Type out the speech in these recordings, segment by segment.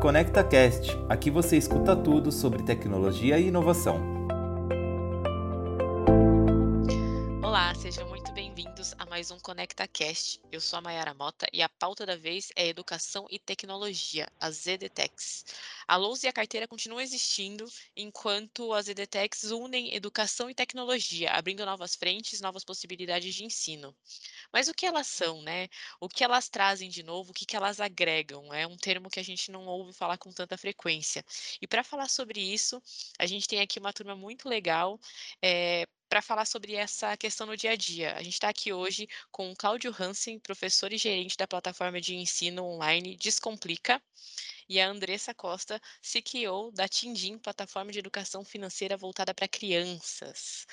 ConectaCast. Aqui você escuta tudo sobre tecnologia e inovação. Olá, sejam muito mais um ConectaCast. Eu sou a Mayara Mota e a pauta da vez é Educação e Tecnologia, as EDTechs. A lousa e a carteira continuam existindo enquanto as EDTechs unem educação e tecnologia, abrindo novas frentes, novas possibilidades de ensino. Mas o que elas são, né? O que elas trazem de novo, o que, que elas agregam? É um termo que a gente não ouve falar com tanta frequência. E para falar sobre isso, a gente tem aqui uma turma muito legal. É, para falar sobre essa questão no dia a dia. A gente está aqui hoje com o Cláudio Hansen, professor e gerente da plataforma de ensino online Descomplica, e a Andressa Costa, CKO da Tindim, plataforma de educação financeira voltada para crianças.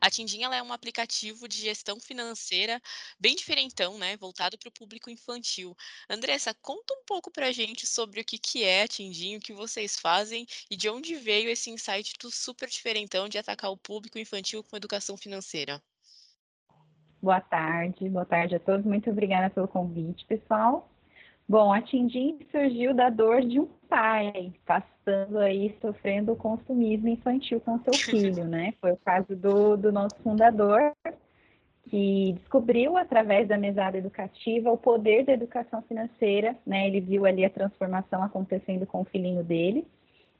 A Tindim é um aplicativo de gestão financeira bem diferentão, né, voltado para o público infantil. Andressa, conta um pouco para a gente sobre o que, que é a Tindim, o que vocês fazem e de onde veio esse insight do super diferentão de atacar o público infantil com educação financeira. Boa tarde, boa tarde a todos. Muito obrigada pelo convite, pessoal. Bom, a Tindim surgiu da dor de um pai, passando aí, sofrendo o consumismo infantil com seu filho, né? Foi o caso do, do nosso fundador, que descobriu através da mesada educativa o poder da educação financeira, né? Ele viu ali a transformação acontecendo com o filhinho dele.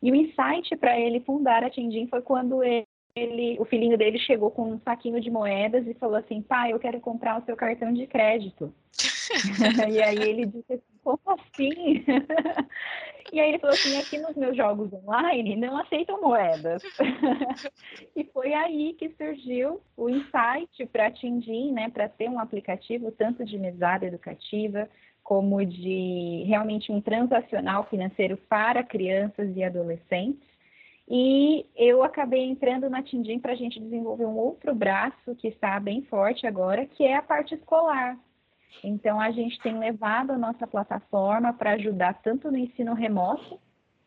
E o insight para ele fundar a Tindim foi quando ele, ele, o filhinho dele chegou com um saquinho de moedas e falou assim: pai, eu quero comprar o seu cartão de crédito. e aí ele disse assim, como assim? e aí ele falou assim, aqui nos meus jogos online não aceitam moedas. e foi aí que surgiu o insight para atingir, né, para ter um aplicativo tanto de mesada educativa como de realmente um transacional financeiro para crianças e adolescentes. E eu acabei entrando na Tindim para a gente desenvolver um outro braço que está bem forte agora, que é a parte escolar. Então, a gente tem levado a nossa plataforma para ajudar tanto no ensino remoto,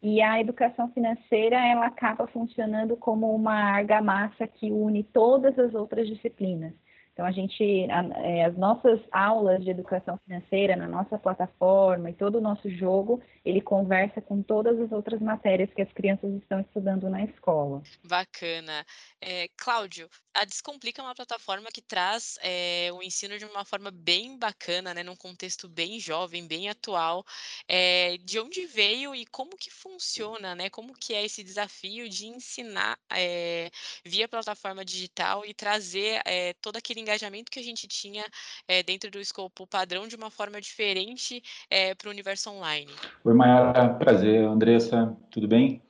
e a educação financeira ela acaba funcionando como uma argamassa que une todas as outras disciplinas. Então, a gente, é, as nossas aulas de educação financeira na nossa plataforma e todo o nosso jogo, ele conversa com todas as outras matérias que as crianças estão estudando na escola. Bacana. É, Cláudio, a Descomplica é uma plataforma que traz é, o ensino de uma forma bem bacana, né, num contexto bem jovem, bem atual. É, de onde veio e como que funciona, né? Como que é esse desafio de ensinar é, via plataforma digital e trazer todo aquele engajamento que a gente tinha é, dentro do escopo padrão de uma forma diferente é, para o universo online. Oi, Mayara, prazer. Andressa, tudo bem?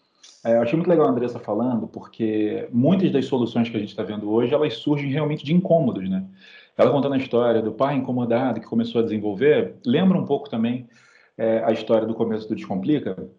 É, eu achei muito legal a Andressa falando, porque muitas das soluções que a gente está vendo hoje, elas surgem realmente de incômodos, né? Ela contando a história do pai incomodado que começou a desenvolver, lembra um pouco também é, a história do começo do Descomplica,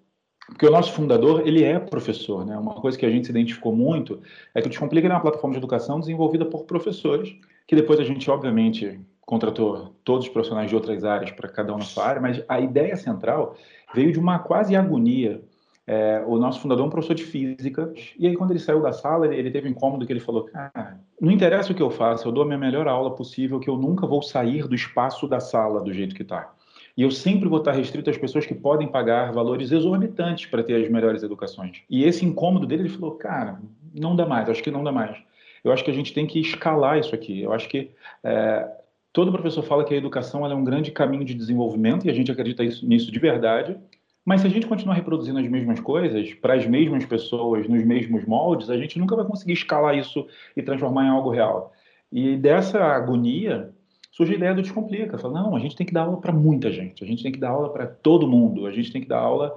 porque o nosso fundador, ele é professor, né? Uma coisa que a gente se identificou muito é que o Descomplica é uma plataforma de educação desenvolvida por professores, que depois a gente, obviamente, contratou todos os profissionais de outras áreas para cada um na sua área, mas a ideia central veio de uma quase agonia. É, o nosso fundador é um professor de física, e aí quando ele saiu da sala, ele teve um incômodo que ele falou, cara, não interessa o que eu faço, eu dou a minha melhor aula possível, que eu nunca vou sair do espaço da sala do jeito que está. E eu sempre vou estar restrito às pessoas que podem pagar valores exorbitantes para ter as melhores educações. E esse incômodo dele, ele falou, cara, não dá mais, acho que não dá mais. Eu acho que a gente tem que escalar isso aqui. Eu acho que é, todo professor fala que a educação é um grande caminho de desenvolvimento e a gente acredita isso, nisso de verdade. Mas se a gente continuar reproduzindo as mesmas coisas para as mesmas pessoas, nos mesmos moldes, a gente nunca vai conseguir escalar isso e transformar em algo real. E dessa agonia, surge a ideia do Descomplica. Fala, não, a gente tem que dar aula para muita gente, a gente tem que dar aula para todo mundo, a gente tem que dar aula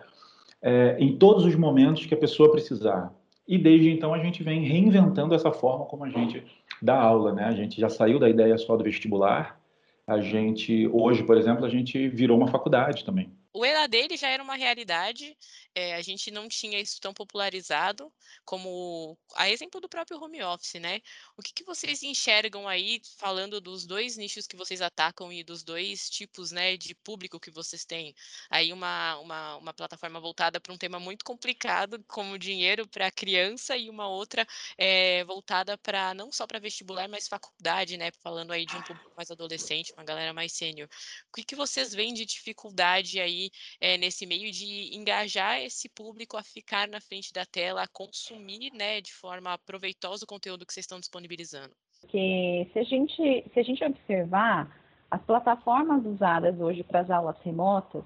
é, em todos os momentos que a pessoa precisar. E desde então a gente vem reinventando essa forma como a gente dá aula, né? A gente já saiu da ideia só do vestibular, a gente, hoje, por exemplo, a gente virou uma faculdade também. O EAD ele já era uma realidade, é, a gente não tinha isso tão popularizado como a exemplo do próprio home office, né? O que, que vocês enxergam aí, falando dos dois nichos que vocês atacam e dos dois tipos né, de público que vocês têm? Aí uma, uma, uma plataforma voltada para um tema muito complicado, como dinheiro para criança, e uma outra é, voltada para não só para vestibular, mas faculdade, né? Falando aí de um público mais adolescente, uma galera mais sênior. O que, que vocês veem de dificuldade aí é, nesse meio de engajar esse público a ficar na frente da tela, a consumir né, de forma proveitosa o conteúdo que vocês estão disponibilizando? Porque se a gente, se a gente observar, as plataformas usadas hoje para as aulas remotas,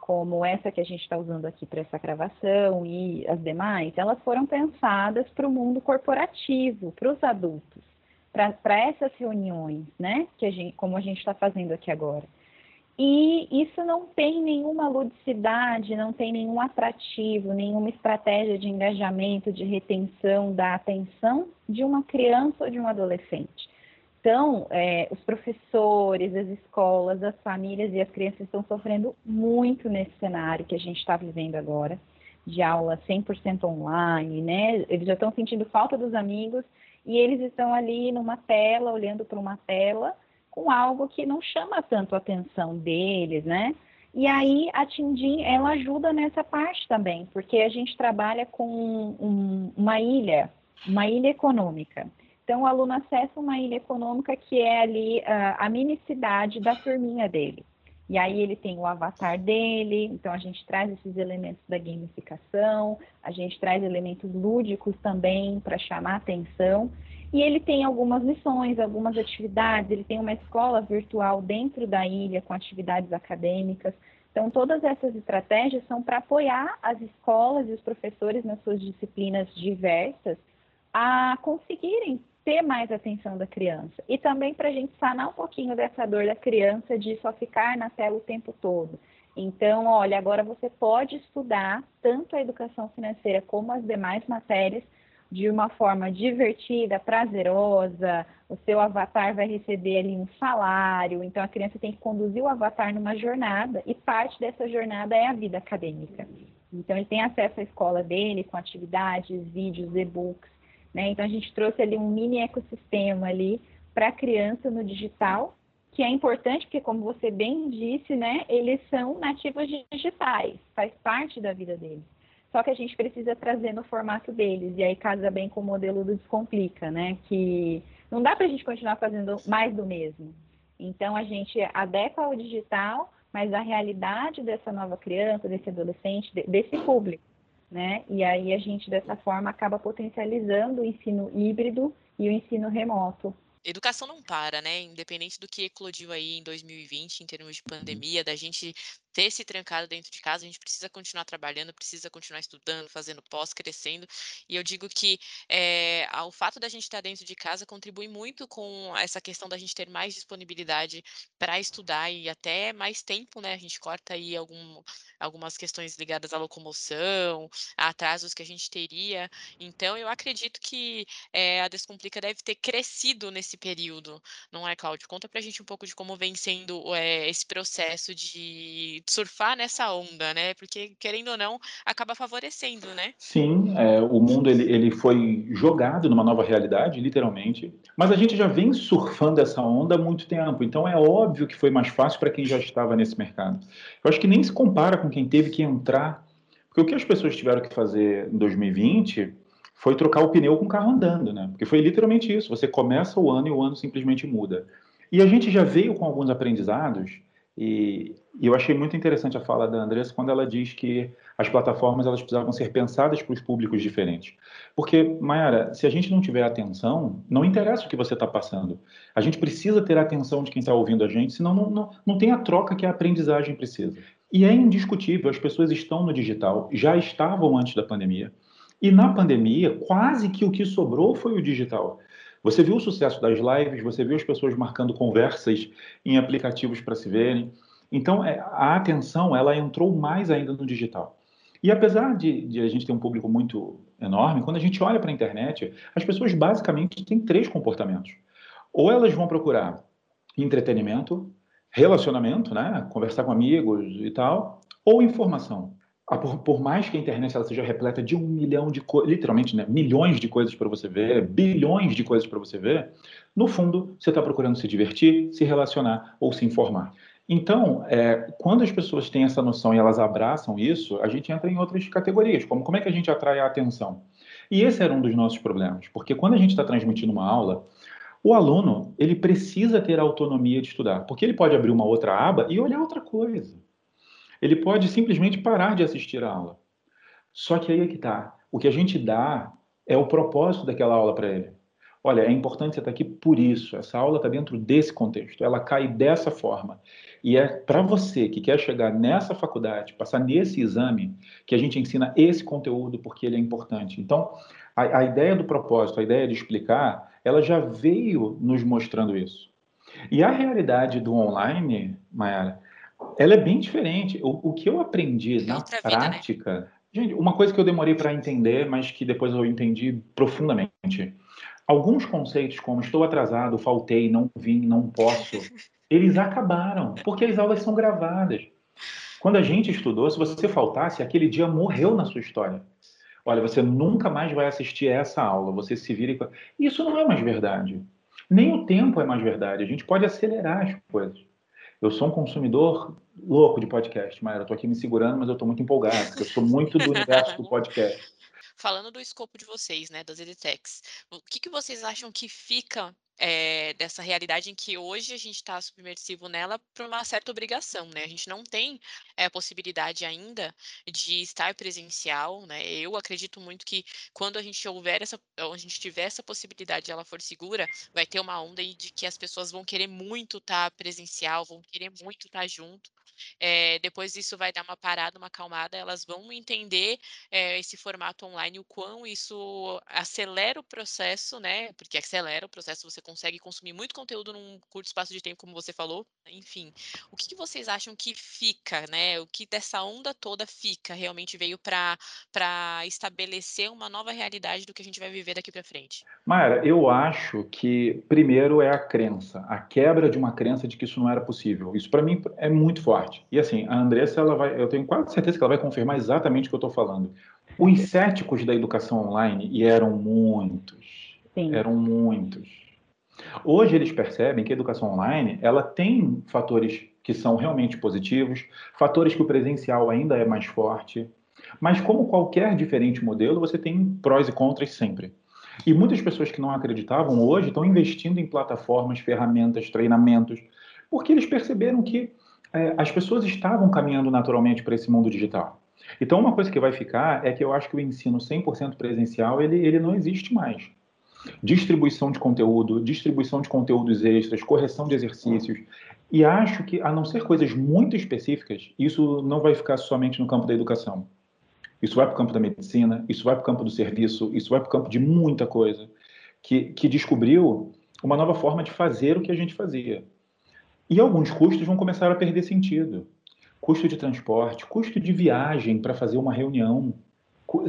como essa que a gente está usando aqui para essa gravação e as demais, elas foram pensadas para o mundo corporativo, para os adultos, para essas reuniões, né? Que a gente, como a gente está fazendo aqui agora. E isso não tem nenhuma ludicidade, não tem nenhum atrativo, nenhuma estratégia de engajamento, de retenção da atenção de uma criança ou de um adolescente. Então, é, os professores, as escolas, as famílias e as crianças estão sofrendo muito nesse cenário que a gente está vivendo agora, de aula 100% online, né? Eles já estão sentindo falta dos amigos e eles estão ali numa tela, olhando para uma tela, com algo que não chama tanto a atenção deles, né? E aí a Tindim, ela ajuda nessa parte também, porque a gente trabalha com um, uma ilha, uma ilha econômica. Então o aluno acessa uma ilha econômica que é ali uh, a mini cidade da turminha dele. E aí ele tem o avatar dele, então a gente traz esses elementos da gamificação, a gente traz elementos lúdicos também para chamar atenção. E ele tem algumas lições, algumas atividades, ele tem uma escola virtual dentro da ilha com atividades acadêmicas. Então, todas essas estratégias são para apoiar as escolas e os professores nas suas disciplinas diversas a conseguirem ter mais atenção da criança. E também para a gente sanar um pouquinho dessa dor da criança de só ficar na tela o tempo todo. Então, olha, agora você pode estudar tanto a educação financeira como as demais matérias de uma forma divertida, prazerosa, o seu avatar vai receber ali um salário, então a criança tem que conduzir o avatar numa jornada e parte dessa jornada é a vida acadêmica. Então ele tem acesso à escola dele com atividades, vídeos, e-books, né? Então a gente trouxe ali um mini ecossistema ali para a criança no digital, que é importante porque como você bem disse, né, eles são nativos digitais, faz parte da vida deles só que a gente precisa trazer no formato deles, e aí casa bem com o modelo do Descomplica, né? Que não dá para a gente continuar fazendo mais do mesmo. Então, a gente adequa ao digital, mas a realidade dessa nova criança, desse adolescente, desse público, né? E aí a gente, dessa forma, acaba potencializando o ensino híbrido e o ensino remoto educação não para, né? Independente do que eclodiu aí em 2020, em termos de uhum. pandemia, da gente ter se trancado dentro de casa, a gente precisa continuar trabalhando, precisa continuar estudando, fazendo pós, crescendo. E eu digo que é, o fato da gente estar dentro de casa contribui muito com essa questão da gente ter mais disponibilidade para estudar e até mais tempo, né? A gente corta aí algum, algumas questões ligadas à locomoção, a atrasos que a gente teria. Então, eu acredito que é, a Descomplica deve ter crescido nesse período, não é, Cláudio? Conta para a gente um pouco de como vem sendo é, esse processo de surfar nessa onda, né? Porque, querendo ou não, acaba favorecendo, né? Sim, é, o mundo ele, ele foi jogado numa nova realidade, literalmente, mas a gente já vem surfando essa onda há muito tempo, então é óbvio que foi mais fácil para quem já estava nesse mercado. Eu acho que nem se compara com quem teve que entrar, porque o que as pessoas tiveram que fazer em 2020 foi trocar o pneu com o carro andando, né? Porque foi literalmente isso, você começa o ano e o ano simplesmente muda. E a gente já veio com alguns aprendizados e, e, eu achei muito interessante a fala da Andressa quando ela diz que as plataformas elas precisavam ser pensadas para os públicos diferentes. Porque, Mayara, se a gente não tiver atenção, não interessa o que você está passando. A gente precisa ter a atenção de quem está ouvindo a gente, senão não, não, não tem a troca que a aprendizagem precisa. E é indiscutível, as pessoas estão no digital, já estavam antes da pandemia. E na pandemia, quase que o que sobrou foi o digital. Você viu o sucesso das lives, você viu as pessoas marcando conversas em aplicativos para se verem. Então, é, a atenção ela entrou mais ainda no digital. E apesar de, de a gente ter um público muito enorme, quando a gente olha para a internet, as pessoas basicamente têm três comportamentos. Ou elas vão procurar entretenimento, relacionamento, né, conversar com amigos e tal, ou informação. Ah, por, por, mais que a internet ela seja repleta de um milhão de coisas, literalmente, né, milhões de coisas para você ver, bilhões de coisas para você ver, no fundo, você está procurando se divertir, se relacionar ou se informar. Então, é, quando as pessoas têm essa noção e elas abraçam isso, a gente entra em outras categorias, como como é que a gente atrai a atenção. E esse era um dos nossos problemas, porque quando a gente está transmitindo uma aula, o aluno ele precisa ter autonomia de estudar, porque ele pode abrir uma outra aba e olhar outra coisa. Ele pode simplesmente parar de assistir a aula. Só que aí é que está. O que a gente dá é o propósito daquela aula para ele. Olha, é importante você estar aqui por isso. Essa aula está dentro desse contexto. Ela cai dessa forma. E é para você que quer chegar nessa faculdade, passar nesse exame, que a gente ensina esse conteúdo porque ele é importante. Então, a, a ideia do propósito, a ideia de explicar, ela já veio nos mostrando isso. E a realidade do online, Mayara, ela é bem diferente. O, o que eu aprendi na Outra prática. Vida, né? Gente, uma coisa que eu demorei para entender, mas que depois eu entendi profundamente. Alguns conceitos, como estou atrasado, faltei, não vim, não posso, eles acabaram, porque as aulas são gravadas. Quando a gente estudou, se você faltasse, aquele dia morreu na sua história. Olha, você nunca mais vai assistir essa aula, você se vira e... Isso não é mais verdade. Nem o tempo é mais verdade. A gente pode acelerar as coisas. Eu sou um consumidor louco de podcast, Maera. Eu tô aqui me segurando, mas eu estou muito empolgado, porque eu sou muito do universo do podcast. Falando do escopo de vocês, né, das edtechs, o que, que vocês acham que fica é, dessa realidade em que hoje a gente está submersivo nela por uma certa obrigação, né? A gente não tem é, possibilidade ainda de estar presencial, né? Eu acredito muito que quando a gente houver essa, a gente tiver essa possibilidade, ela for segura, vai ter uma onda aí de que as pessoas vão querer muito estar tá presencial, vão querer muito estar tá junto. É, depois isso vai dar uma parada, uma acalmada, elas vão entender é, esse formato online, o quão isso acelera o processo, né? Porque acelera o processo, você consegue consumir muito conteúdo num curto espaço de tempo, como você falou. Enfim, o que, que vocês acham que fica, né? O que dessa onda toda fica realmente veio para estabelecer uma nova realidade do que a gente vai viver daqui para frente? Mayra, eu acho que primeiro é a crença, a quebra de uma crença de que isso não era possível. Isso para mim é muito forte E assim, a Andressa, ela vai, eu tenho quase certeza que ela vai confirmar exatamente o que eu estou falando. Os céticos da educação online, e eram muitos, Sim. eram muitos. Hoje eles percebem que a educação online, ela tem fatores que são realmente positivos, fatores que o presencial ainda é mais forte, mas como qualquer diferente modelo, você tem prós e contras sempre. E muitas pessoas que não acreditavam hoje estão investindo em plataformas, ferramentas, treinamentos, porque eles perceberam que é, as pessoas estavam caminhando naturalmente para esse mundo digital. Então, uma coisa que vai ficar é que eu acho que o ensino 100% presencial, ele, ele não existe mais. Distribuição de conteúdo, distribuição de conteúdos extras, correção de exercícios. E acho que, a não ser coisas muito específicas, isso não vai ficar somente no campo da educação. Isso vai para o campo da medicina, isso vai para o campo do serviço, isso vai para o campo de muita coisa, que, que descobriu uma nova forma de fazer o que a gente fazia. E alguns custos vão começar a perder sentido. Custo de transporte, custo de viagem para fazer uma reunião.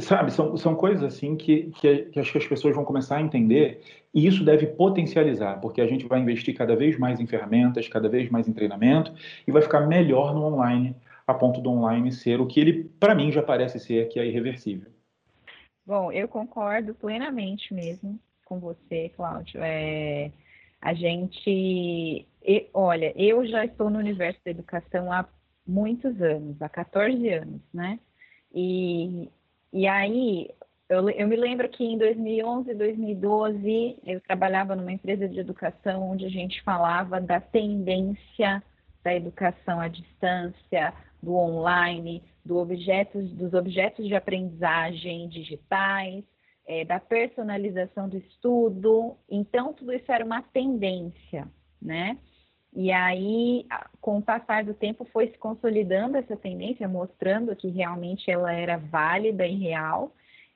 Sabe, são, são coisas assim que, que, que acho que as pessoas vão começar a entender e isso deve potencializar, porque a gente vai investir cada vez mais em ferramentas, cada vez mais em treinamento e vai ficar melhor no online, a ponto do online ser o que ele, para mim, já parece ser, que é irreversível. Bom, eu concordo plenamente mesmo com você, Cláudio. É, a gente e, olha, eu já estou no universo da educação há muitos anos, há 14 anos, né? E, e aí, eu, eu me lembro que em 2011, 2012, eu trabalhava numa empresa de educação onde a gente falava da tendência da educação à distância, do online, do objetos, dos objetos de aprendizagem digitais, é, da personalização do estudo. Então, tudo isso era uma tendência, né? E aí, com o passar do tempo, foi se consolidando essa tendência, mostrando que realmente ela era válida e real,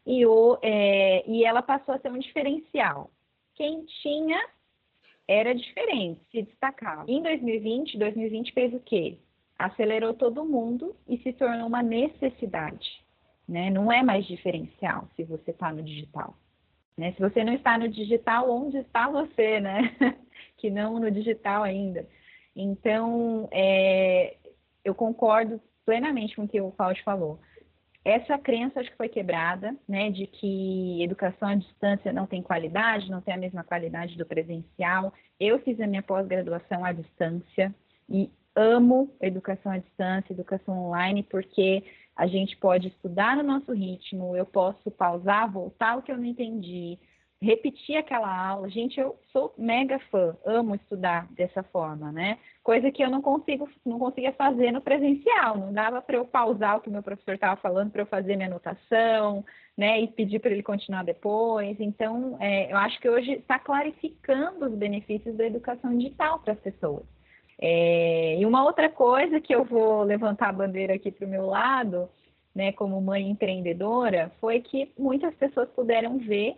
e, o, é, e ela passou a ser um diferencial. Quem tinha era diferente, se destacava. Em 2020, 2020 fez o quê? Acelerou todo mundo e se tornou uma necessidade. Né? Não é mais diferencial se você está no digital. Né? Se você não está no digital, onde está você, né? que não no digital ainda. Então, é, eu concordo plenamente com o que o Cláudio falou. Essa crença acho que foi quebrada, né, de que educação à distância não tem qualidade, não tem a mesma qualidade do presencial. Eu fiz a minha pós-graduação à distância e amo educação à distância, educação online, porque a gente pode estudar no nosso ritmo, eu posso pausar, voltar o que eu não entendi, repetir aquela aula. Gente, eu sou mega fã, amo estudar dessa forma, né? Coisa que eu não consigo, não conseguia fazer no presencial. Não dava para eu pausar o que meu professor estava falando para eu fazer minha anotação, né? E pedir para ele continuar depois. Então, é, eu acho que hoje está clarificando os benefícios da educação digital para as pessoas. É, e uma outra coisa que eu vou levantar a bandeira aqui para o meu lado, né, como mãe empreendedora, foi que muitas pessoas puderam ver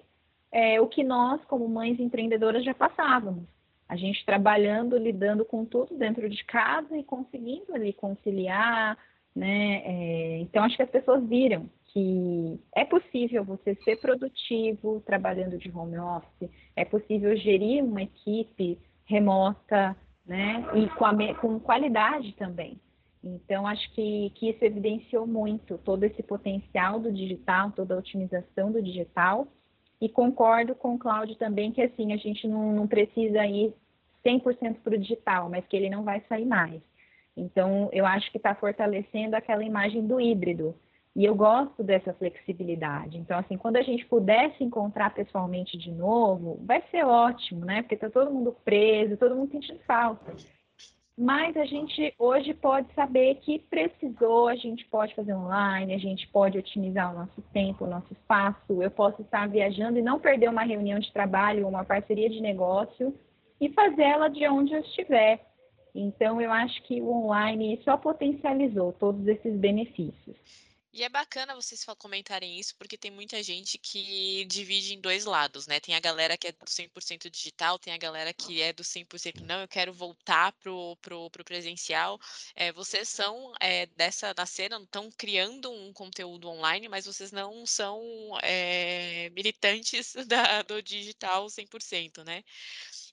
é, o que nós, como mães empreendedoras, já passávamos. A gente trabalhando, lidando com tudo dentro de casa e conseguindo ali conciliar, né? É, então, acho que as pessoas viram que é possível você ser produtivo trabalhando de home office, é possível gerir uma equipe remota, né? E com, a, com qualidade também. Então, acho que, que isso evidenciou muito todo esse potencial do digital, toda a otimização do digital e concordo com o Cláudio também que assim, a gente não, não precisa ir 100% para o digital, mas que ele não vai sair mais. Então, eu acho que está fortalecendo aquela imagem do híbrido. E eu gosto dessa flexibilidade. Então, assim, quando a gente pudesse encontrar pessoalmente de novo, vai ser ótimo, né? Porque está todo mundo preso, todo mundo sentindo falta mas a gente hoje pode saber que precisou, a gente pode fazer online, a gente pode otimizar o nosso tempo, o nosso espaço. Eu posso estar viajando e não perder uma reunião de trabalho, uma parceria de negócio e fazê-la de onde eu estiver. Então, eu acho que o online só potencializou todos esses benefícios. E é bacana vocês comentarem isso, porque tem muita gente que divide em dois lados, né? Tem a galera que é do 100% digital, tem a galera que é do 100% não, eu quero voltar pro, pro, pro presencial. É, vocês são é, dessa, nasceram, estão criando um conteúdo online, mas vocês não são é, militantes da, do digital 100%, né?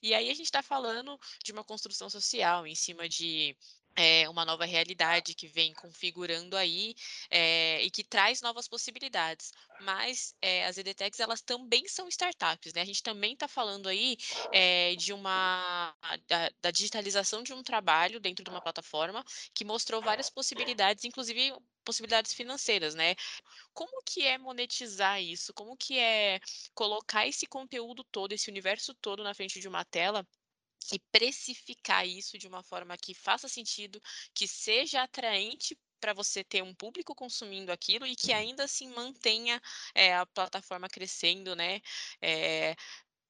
E aí a gente está falando de uma construção social em cima de é uma nova realidade que vem configurando aí é, e que traz novas possibilidades. Mas é, as EDTechs, elas também são startups, né? A gente também está falando aí é, de uma da, da, digitalização de um trabalho dentro de uma plataforma que mostrou várias possibilidades, inclusive possibilidades financeiras, né? Como que é monetizar isso? Como que é colocar esse conteúdo todo, esse universo todo na frente de uma tela e precificar isso de uma forma que faça sentido, que seja atraente para você ter um público consumindo aquilo e que ainda assim mantenha é, a plataforma crescendo, né? É,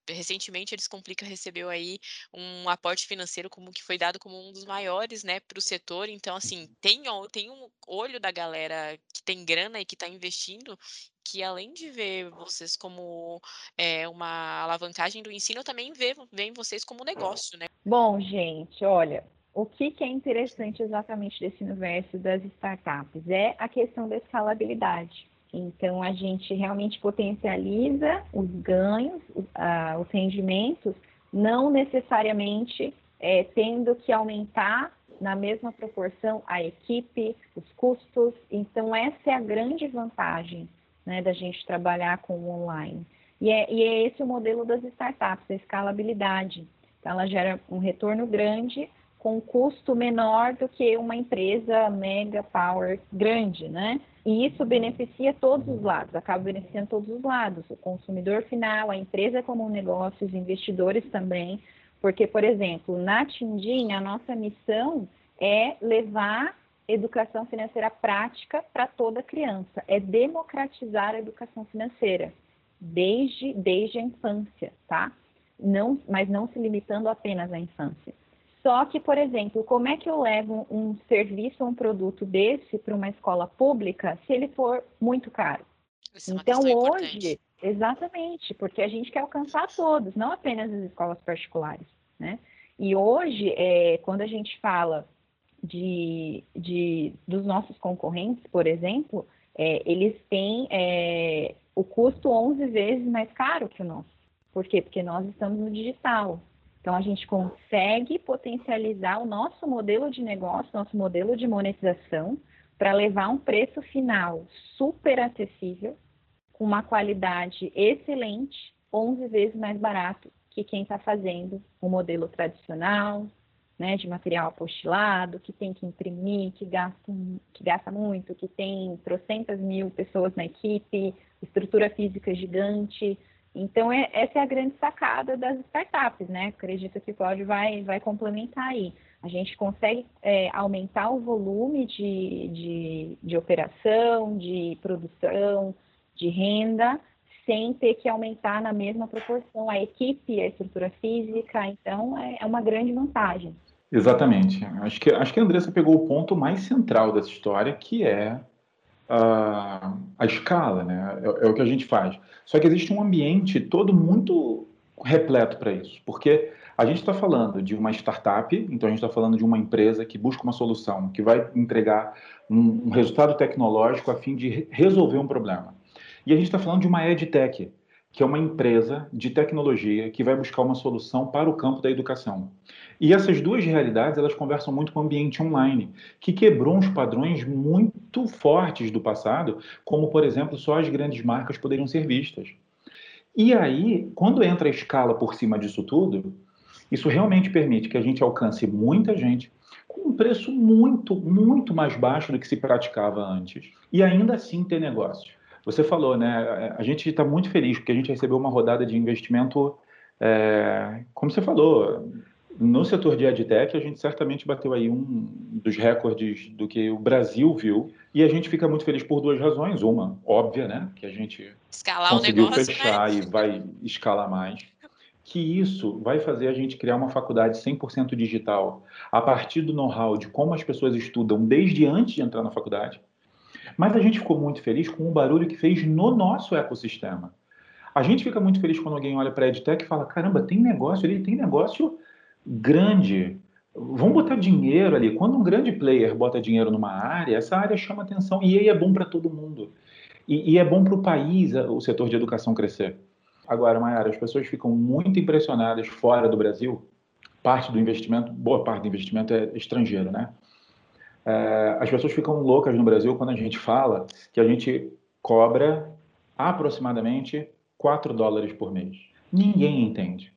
recentemente a Descomplica recebeu aí um aporte financeiro como que foi dado como um dos maiores, né, para o setor. Então, assim, tem, tem um olho da galera que tem grana e que está investindo, que além de ver vocês como é, uma alavancagem do ensino, também vê, veem vocês como negócio, né? Bom, gente, olha, o que, que é interessante exatamente desse universo das startups é a questão da escalabilidade. Então, a gente realmente potencializa os ganhos, os rendimentos, não necessariamente é, tendo que aumentar na mesma proporção a equipe, os custos. Então, essa é a grande vantagem né, da gente trabalhar com o online. E é, e é esse o modelo das startups, a escalabilidade. Então, ela gera um retorno grande com custo menor do que uma empresa mega power grande, né? E isso beneficia todos os lados, acaba beneficiando todos os lados, o consumidor final, a empresa como um negócio, os investidores também, porque, por exemplo, na Tindinha, a nossa missão é levar educação financeira prática para toda criança, é democratizar a educação financeira desde, desde a infância, tá? Não, mas não se limitando apenas à infância. Só que, por exemplo, como é que eu levo um serviço ou um produto desse para uma escola pública se ele for muito caro? Isso é então, hoje, exatamente, porque a gente quer alcançar todos, não apenas as escolas particulares, né? E hoje, é, quando a gente fala de, de, dos nossos concorrentes, por exemplo, é, eles têm é, o custo 11 vezes mais caro que o nosso. Por quê? Porque nós estamos no digital. Então, a gente consegue potencializar o nosso modelo de negócio, nosso modelo de monetização, para levar um preço final super acessível, com uma qualidade excelente, 11 vezes mais barato que quem está fazendo o um modelo tradicional, né, de material apostilado, que tem que imprimir, que gasta, que gasta muito, que tem trocentas mil pessoas na equipe, estrutura física gigante. Então, é, essa é a grande sacada das startups, né? Acredito que o Cláudio vai, vai complementar aí. A gente consegue é, aumentar o volume de, de, de operação, de produção, de renda, sem ter que aumentar na mesma proporção a equipe, a estrutura física. Então, é, é uma grande vantagem. Exatamente. Acho que, acho que a Andressa pegou o ponto mais central dessa história, que é a, escala, né? É, é, o que a gente faz. Só que existe um ambiente todo muito repleto para isso, porque a gente está falando de uma startup, então a gente está falando de uma empresa que busca uma solução, que vai entregar um, um resultado tecnológico a fim de resolver um problema. E a gente está falando de uma EdTech, que é uma empresa de tecnologia que vai buscar uma solução para o campo da educação. E essas duas realidades, elas conversam muito com o ambiente online, que quebrou uns padrões muito fortes do passado, como, por exemplo, só as grandes marcas poderiam ser vistas. E aí, quando entra a escala por cima disso tudo, isso realmente permite que a gente alcance muita gente com um preço muito, muito mais baixo do que se praticava antes, e ainda assim ter negócio. Você falou, né? A gente está muito feliz porque a gente recebeu uma rodada de investimento, é, como você falou, no setor de EdTech, a gente certamente bateu aí um dos recordes do que o Brasil viu. E a gente fica muito feliz por duas razões. Uma, óbvia, né? Que a gente Escalar conseguiu negócio, fechar né? e vai escalar mais. Que isso vai fazer a gente criar uma faculdade 100% digital a partir do know-how de como as pessoas estudam desde antes de entrar na faculdade. Mas a gente ficou muito feliz com o barulho que fez no nosso ecossistema. A gente fica muito feliz quando alguém olha para a EdTech e fala: caramba, tem negócio ali, tem negócio grande. Vamos botar dinheiro ali. Quando um grande player bota dinheiro numa área, essa área chama atenção e aí é bom para todo mundo. E, e é bom para o país o setor de educação crescer. Agora, Mayara, as pessoas ficam muito impressionadas fora do Brasil. Parte do investimento, boa parte do investimento é estrangeiro, né? É, as pessoas ficam loucas no Brasil quando a gente fala que a gente cobra aproximadamente 4 dólares por mês. Ninguém entende.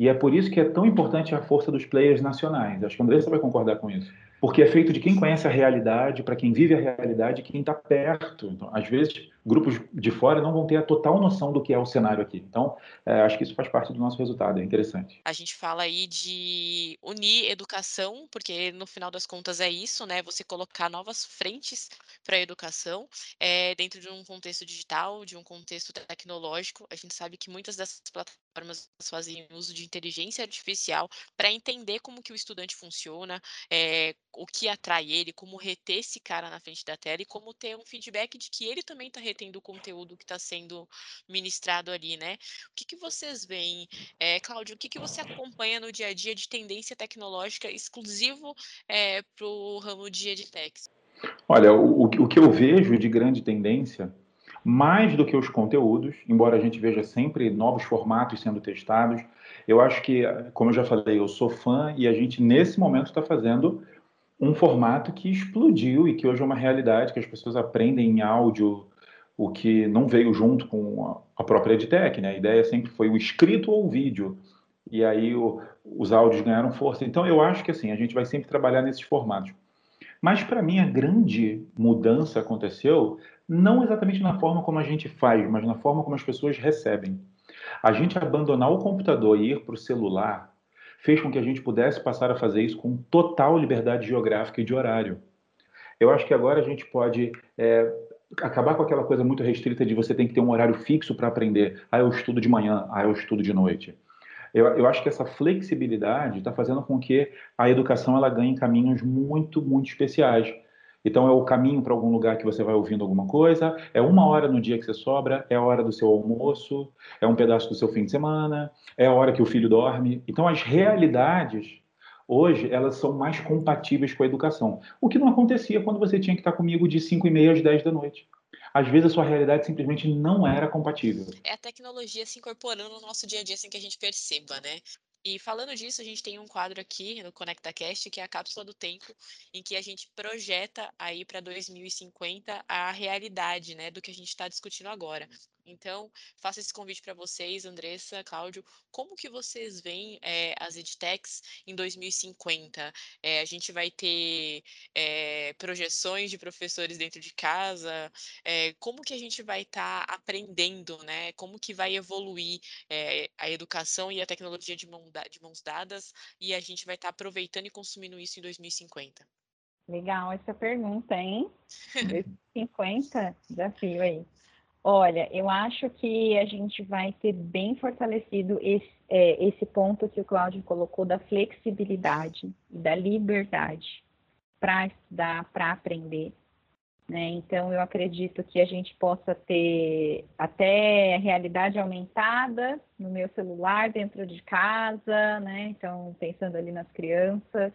E é por isso que é tão importante a força dos players nacionais. Acho que Andressa vai concordar com isso. Porque é feito de quem conhece a realidade, para quem vive a realidade, quem está perto. Então, às vezes, grupos de fora não vão ter a total noção do que é o cenário aqui. Então, é, acho que isso faz parte do nosso resultado, é interessante. A gente fala aí de unir educação, porque no final das contas é isso, né? Você colocar novas frentes para a educação é, dentro de um contexto digital, de um contexto tecnológico. A gente sabe que muitas dessas plataformas fazem uso de inteligência artificial para entender como que o estudante funciona, é, o que atrai ele, como reter esse cara na frente da tela e como ter um feedback de que ele também está retendo o conteúdo que está sendo ministrado ali, né? O que, que vocês veem, é, Cláudio, o que, que você acompanha no dia a dia de tendência tecnológica exclusivo é, para o ramo de edtechs? Olha, o, o que eu vejo de grande tendência, mais do que os conteúdos, embora a gente veja sempre novos formatos sendo testados, eu acho que, como eu já falei, eu sou fã e a gente, nesse momento, está fazendo um formato que explodiu e que hoje é uma realidade, que as pessoas aprendem em áudio, o que não veio junto com a própria EdTech, né? A ideia sempre foi o escrito ou o vídeo, e aí o, os áudios ganharam força. Então, eu acho que, assim, a gente vai sempre trabalhar nesses formatos. Mas, para mim, a grande mudança aconteceu não exatamente na forma como a gente faz, mas na forma como as pessoas recebem. A gente abandonar o computador e ir para o celular fez com que a gente pudesse passar a fazer isso com total liberdade geográfica e de horário. Eu acho que agora a gente pode é, acabar com aquela coisa muito restrita de você tem que ter um horário fixo para aprender. Ah, eu estudo de manhã, ah, eu estudo de noite. Eu, eu acho que essa flexibilidade está fazendo com que a educação ela ganhe caminhos muito, muito especiais. Então é o caminho para algum lugar que você vai ouvindo alguma coisa, é uma hora no dia que você sobra, é a hora do seu almoço, é um pedaço do seu fim de semana, é a hora que o filho dorme. Então as realidades hoje elas são mais compatíveis com a educação, o que não acontecia quando você tinha que estar comigo de 5 e meia às 10 da noite às vezes a sua realidade simplesmente não era compatível. É a tecnologia se incorporando no nosso dia a dia sem que a gente perceba, né? E falando disso, a gente tem um quadro aqui no ConectaCast, que é a cápsula do tempo, em que a gente projeta aí para 2050 a realidade, né, do que a gente está discutindo agora. Então, faço esse convite para vocês, Andressa, Cláudio, como que vocês veem é, as edtechs em 2050? É, eh, a gente vai ter é, projeções de professores dentro de casa? como que a gente vai estar tá aprendendo, né? Como que vai evoluir a educação e a tecnologia de, mão, de mãos dadas e a gente vai estar tá aproveitando e consumindo isso em 2050? Legal essa pergunta, hein? 2050, desafio aí. Olha, eu acho que a gente vai ter bem fortalecido esse, é, esse ponto que o Cláudio colocou da flexibilidade e da liberdade para estudar, para aprender. Né? Então, eu acredito que a gente possa ter até realidade aumentada no meu celular dentro de casa, né? Então, pensando ali nas crianças,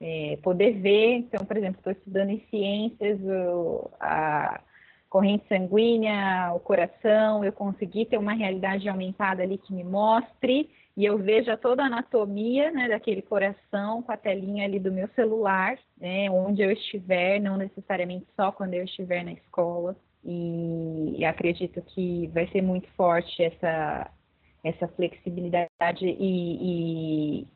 é, poder ver. Então, por exemplo, estou estudando em ciências, o, a corrente sanguínea, o coração, eu consegui ter uma realidade aumentada ali que me mostre e eu veja toda a anatomia né, daquele coração com a telinha ali do meu celular, né, onde eu estiver, não necessariamente só quando eu estiver na escola. E, acredito que vai ser muito forte essa, essa flexibilidade e, e,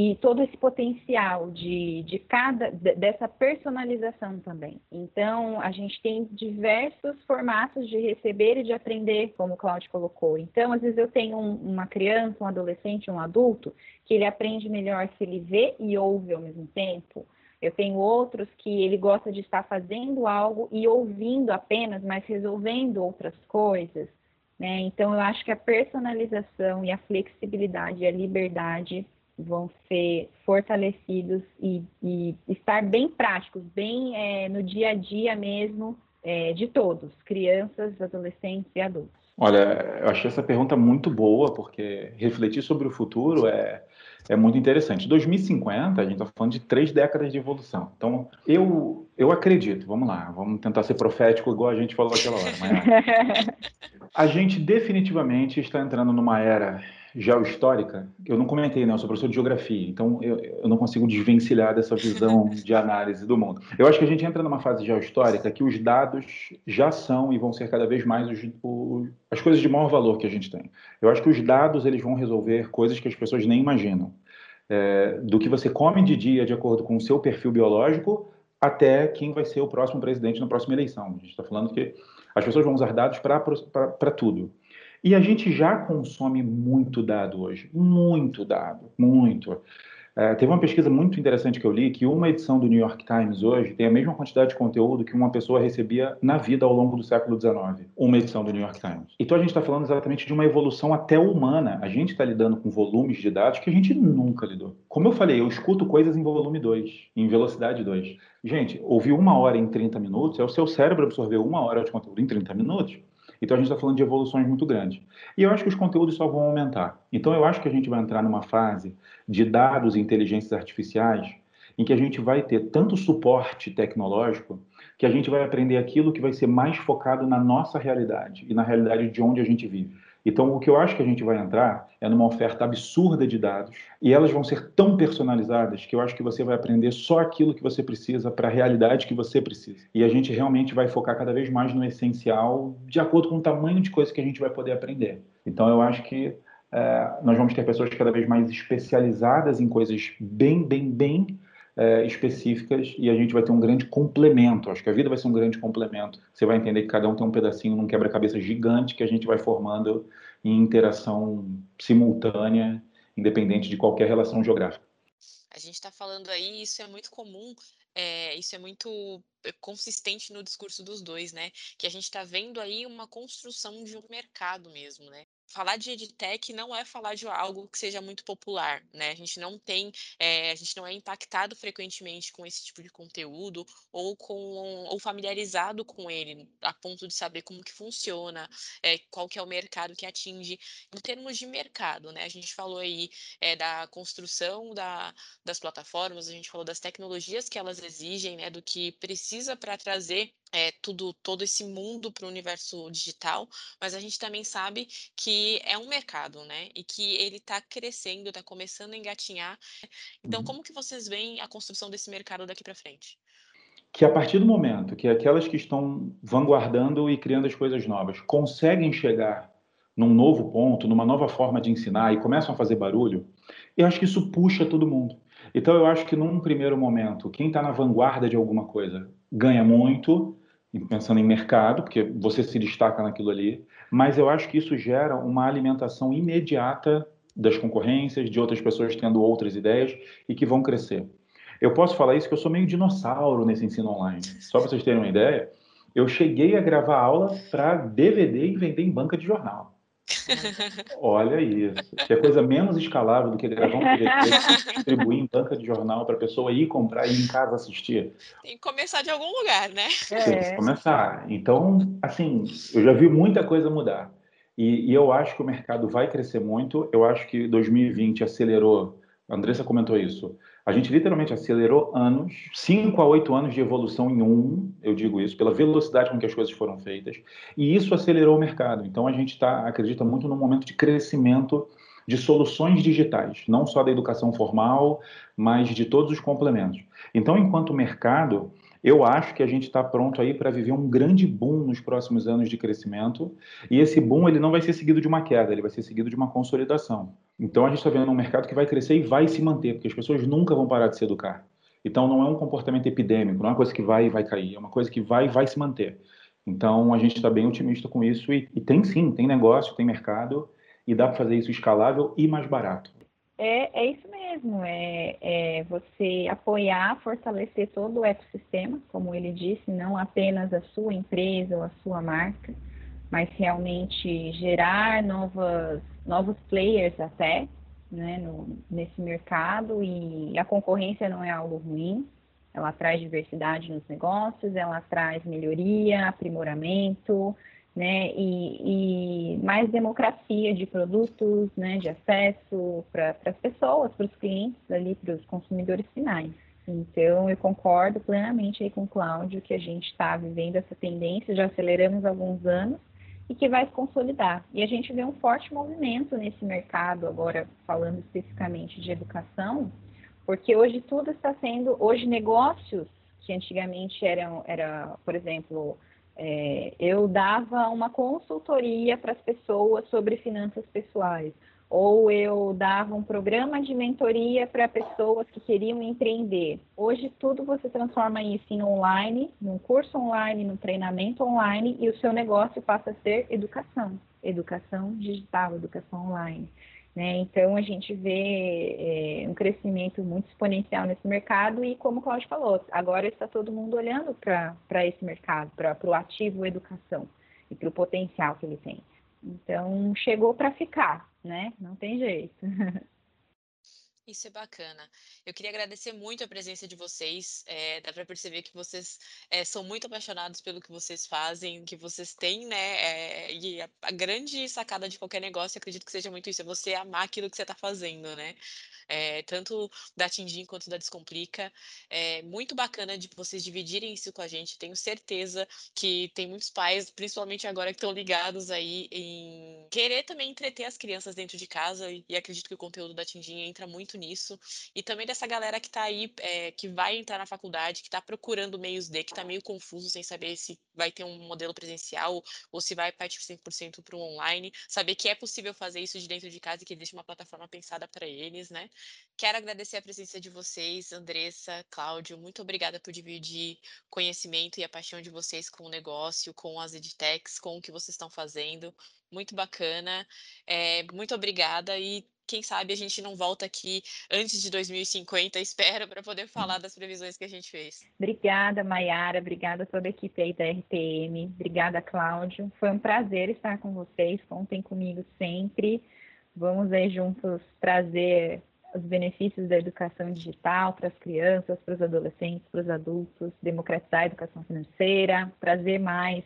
e todo esse potencial de, de cada dessa personalização também. Então, a gente tem diversos formatos de receber e de aprender, como o Claudio colocou. Então, às vezes eu tenho um, uma criança, um adolescente, um adulto, que ele aprende melhor se ele vê e ouve ao mesmo tempo. Eu tenho outros que ele gosta de estar fazendo algo e ouvindo apenas, mas resolvendo outras coisas. Né? Então, eu acho que a personalização e a flexibilidade e a liberdade vão ser fortalecidos e, e estar bem práticos, bem é, no dia a dia mesmo é, de todos, crianças, adolescentes e adultos. Olha, eu achei essa pergunta muito boa, porque refletir sobre o futuro é, é muito interessante. 2050, a gente está falando de três décadas de evolução. Então, eu, eu acredito, vamos lá, vamos tentar ser profético igual a gente falou aquela hora. Mas a gente definitivamente está entrando numa era geohistórica, eu não comentei, né? Eu sou professor de geografia, então eu, eu não consigo desvencilhar dessa visão de análise do mundo. Eu acho que a gente entra numa fase geohistórica que os dados já são e vão ser cada vez mais os, os, as coisas de maior valor que a gente tem. Eu acho que os dados eles vão resolver coisas que as pessoas nem imaginam. É, do que você come de dia de acordo com o seu perfil biológico até quem vai ser o próximo presidente na próxima eleição. A gente está falando que as pessoas vão usar dados para tudo. E a gente já consome muito dado hoje, muito dado, muito. É, teve uma pesquisa muito interessante que eu li que uma edição do New York Times hoje tem a mesma quantidade de conteúdo que uma pessoa recebia na vida ao longo do século XIX. Uma edição do New York Times. Então a gente está falando exatamente de uma evolução até humana. A gente está lidando com volumes de dados que a gente nunca lidou. Como eu falei, eu escuto coisas em volume 2, em velocidade 2. Gente, ouvir uma hora em 30 minutos é o seu cérebro absorver uma hora de conteúdo em 30 minutos. Então a gente está falando de evoluções muito grandes. E eu acho que os conteúdos só vão aumentar. Então eu acho que a gente vai entrar numa fase de dados e inteligências artificiais em que a gente vai ter tanto suporte tecnológico que a gente vai aprender aquilo que vai ser mais focado na nossa realidade e na realidade de onde a gente vive. Então, o que eu acho que a gente vai entrar é numa oferta absurda de dados e elas vão ser tão personalizadas que eu acho que você vai aprender só aquilo que você precisa para a realidade que você precisa. E a gente realmente vai focar cada vez mais no essencial, de acordo com o tamanho de coisa que a gente vai poder aprender. Então, eu acho que é, nós vamos ter pessoas cada vez mais especializadas em coisas bem, bem, bem é, específicas e a gente vai ter um grande complemento. Acho que a vida vai ser um grande complemento. Você vai entender que cada um tem um pedacinho num quebra-cabeça gigante que a gente vai formando em interação simultânea, independente de qualquer relação geográfica. A gente está falando aí, isso é muito comum, é, isso é muito consistente no discurso dos dois, né? Que a gente está vendo aí uma construção de um mercado mesmo, né? Falar de edtech não é falar de algo que seja muito popular, né? A gente não tem, é, a gente não é impactado frequentemente com esse tipo de conteúdo ou com ou familiarizado com ele a ponto de saber como que funciona, é, qual que é o mercado que atinge. Em termos de mercado, né? A gente falou aí é, da construção da, das plataformas, a gente falou das tecnologias que elas exigem, né? Do que precisa para trazer é, tudo, todo esse mundo para o universo digital, mas a gente também sabe que é um mercado, né? E que ele está crescendo, está começando a engatinhar. Então, uhum. como que vocês veem a construção desse mercado daqui para frente? Que a partir do momento que aquelas que estão vanguardando e criando as coisas novas conseguem chegar num novo ponto, numa nova forma de ensinar e começam a fazer barulho, eu acho que isso puxa todo mundo. Então, eu acho que num primeiro momento, quem está na vanguarda de alguma coisa ganha muito, pensando em mercado, porque você se destaca naquilo ali, mas eu acho que isso gera uma alimentação imediata das concorrências, de outras pessoas tendo outras ideias e que vão crescer. Eu posso falar isso que eu sou meio dinossauro nesse ensino online. Só para vocês terem uma ideia, eu cheguei a gravar aula para DVD e vender em banca de jornal. Olha isso. Que é coisa menos escalável do que gravar um e distribuir em banca de jornal para a pessoa ir comprar e ir em casa assistir. Tem que começar de algum lugar, né? É. Tem que começar. Então, assim, eu já vi muita coisa mudar. E, e, eu acho que o mercado vai crescer muito. Eu acho que 2020 acelerou. A Andressa comentou isso. A gente literalmente acelerou anos, cinco a oito anos de evolução em um, eu digo isso, pela velocidade com que as coisas foram feitas, e isso acelerou o mercado. Então a gente tá, acredita muito no momento de crescimento de soluções digitais, não só da educação formal, mas de todos os complementos. Então, enquanto mercado, eu acho que a gente está pronto aí para viver um grande boom nos próximos anos de crescimento. E esse boom ele não vai ser seguido de uma queda, ele vai ser seguido de uma consolidação. Então a gente está vendo um mercado que vai crescer e vai se manter, porque as pessoas nunca vão parar de se educar. Então não é um comportamento epidêmico, não é uma coisa que vai e vai cair, é uma coisa que vai e vai se manter. Então a gente está bem otimista com isso e, e tem sim, tem negócio, tem mercado e dá para fazer isso escalável e mais barato. É, é isso mesmo, é, é, você apoiar, fortalecer todo o ecossistema, como ele disse, não apenas a sua empresa ou a sua marca, mas realmente gerar novas, novos players até né, no, nesse mercado. E a concorrência não é algo ruim, ela traz diversidade nos negócios, ela traz melhoria, aprimoramento, né, e, e mais democracia de produtos, né, de acesso para as pessoas, para os clientes ali, para os consumidores finais. Então, eu concordo plenamente aí com o Cláudio que a gente está vivendo essa tendência, já aceleramos alguns anos e que vai se consolidar. E a gente vê um forte movimento nesse mercado, agora falando especificamente de educação, porque hoje tudo está sendo, hoje negócios que antigamente eram, era, por exemplo, é, eu dava uma consultoria para as pessoas sobre finanças pessoais, ou eu dava um programa de mentoria para pessoas que queriam empreender. Hoje tudo você transforma isso em online, num curso online, num treinamento online e o seu negócio passa a ser educação, educação digital, educação online. Né? Então, a gente vê é, um crescimento muito exponencial nesse mercado e, como o Cláudio falou, agora está todo mundo olhando para esse mercado, para o ativo educação e para o potencial que ele tem. Então, chegou para ficar, né? Não tem jeito. Isso é bacana. Eu queria agradecer muito a presença de vocês. É, dá para perceber que vocês é, são muito apaixonados pelo que vocês fazem, que vocês têm, né? É, e a, a, grande sacada de qualquer negócio, acredito que seja muito isso, é você amar aquilo que você está fazendo, né? É, tanto da Tindim quanto da Descomplica. É muito bacana de vocês dividirem isso com a gente. Tenho certeza que tem muitos pais, principalmente agora, que estão ligados aí em querer também entreter as crianças dentro de casa, e acredito que o conteúdo da Tindim entra muito nisso. E também dessa galera que está aí, é, que vai entrar na faculdade, que está procurando meios de, que está meio confuso sem saber se vai ter um modelo presencial ou se vai partir 100% para o online. Saber que é possível fazer isso de dentro de casa e que existe uma plataforma pensada para eles, né? Quero agradecer a presença de vocês, Andressa, Cláudio. Muito obrigada por dividir conhecimento e a paixão de vocês com o negócio, com as edtechs, com o que vocês estão fazendo. Muito bacana. É, muito obrigada e quem sabe a gente não volta aqui antes de 2050, espero, para poder falar das previsões que a gente fez. Obrigada, Mayara, obrigada a toda a equipe aí da RTM, obrigada, Cláudio. Foi um prazer estar com vocês, contem comigo sempre. Vamos aí juntos trazer os benefícios da educação digital para as crianças, para os adolescentes, para os adultos, democratizar a educação financeira, trazer mais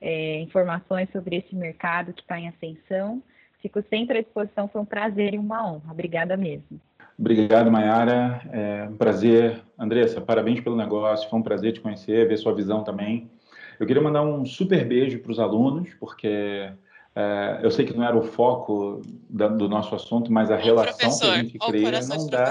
é, informações sobre esse mercado que está em ascensão. Fico sempre à disposição, foi um prazer e uma honra. Obrigada mesmo. Obrigado, Mayara. É um prazer. Andressa, parabéns pelo negócio. Foi um prazer te conhecer, ver sua visão também. Eu queria mandar um super beijo para os alunos, porque é, eu sei que não era o foco da, do nosso assunto, mas a relação que a gente cria não dá,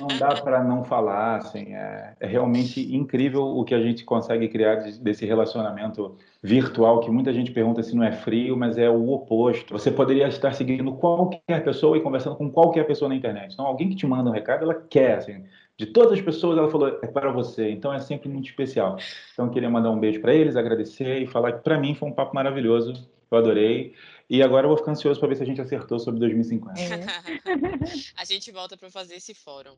não dá para não falar. Assim, é, é, realmente incrível o que a gente consegue criar desse relacionamento virtual, que muita gente pergunta se não é frio, mas é o oposto. Você poderia estar seguindo qualquer pessoa e conversando com qualquer pessoa na internet. Então, alguém que te manda um recado, ela quer, assim, de todas as pessoas, ela falou, é para você. Então, é sempre muito especial. Então, eu queria mandar um beijo para eles, agradecer e falar que para mim foi um papo maravilhoso eu adorei. E agora eu vou ficar ansioso para ver se a gente acertou sobre 2050. É. a gente volta para fazer esse fórum.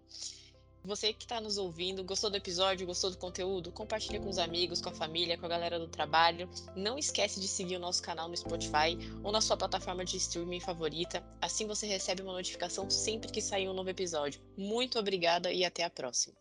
Você que está nos ouvindo, gostou do episódio, gostou do conteúdo? Compartilha com os amigos, com a família, com a galera do trabalho. Não esquece de seguir o nosso canal no Spotify ou na sua plataforma de streaming favorita. Assim você recebe uma notificação sempre que sair um novo episódio. Muito obrigada e até a próxima.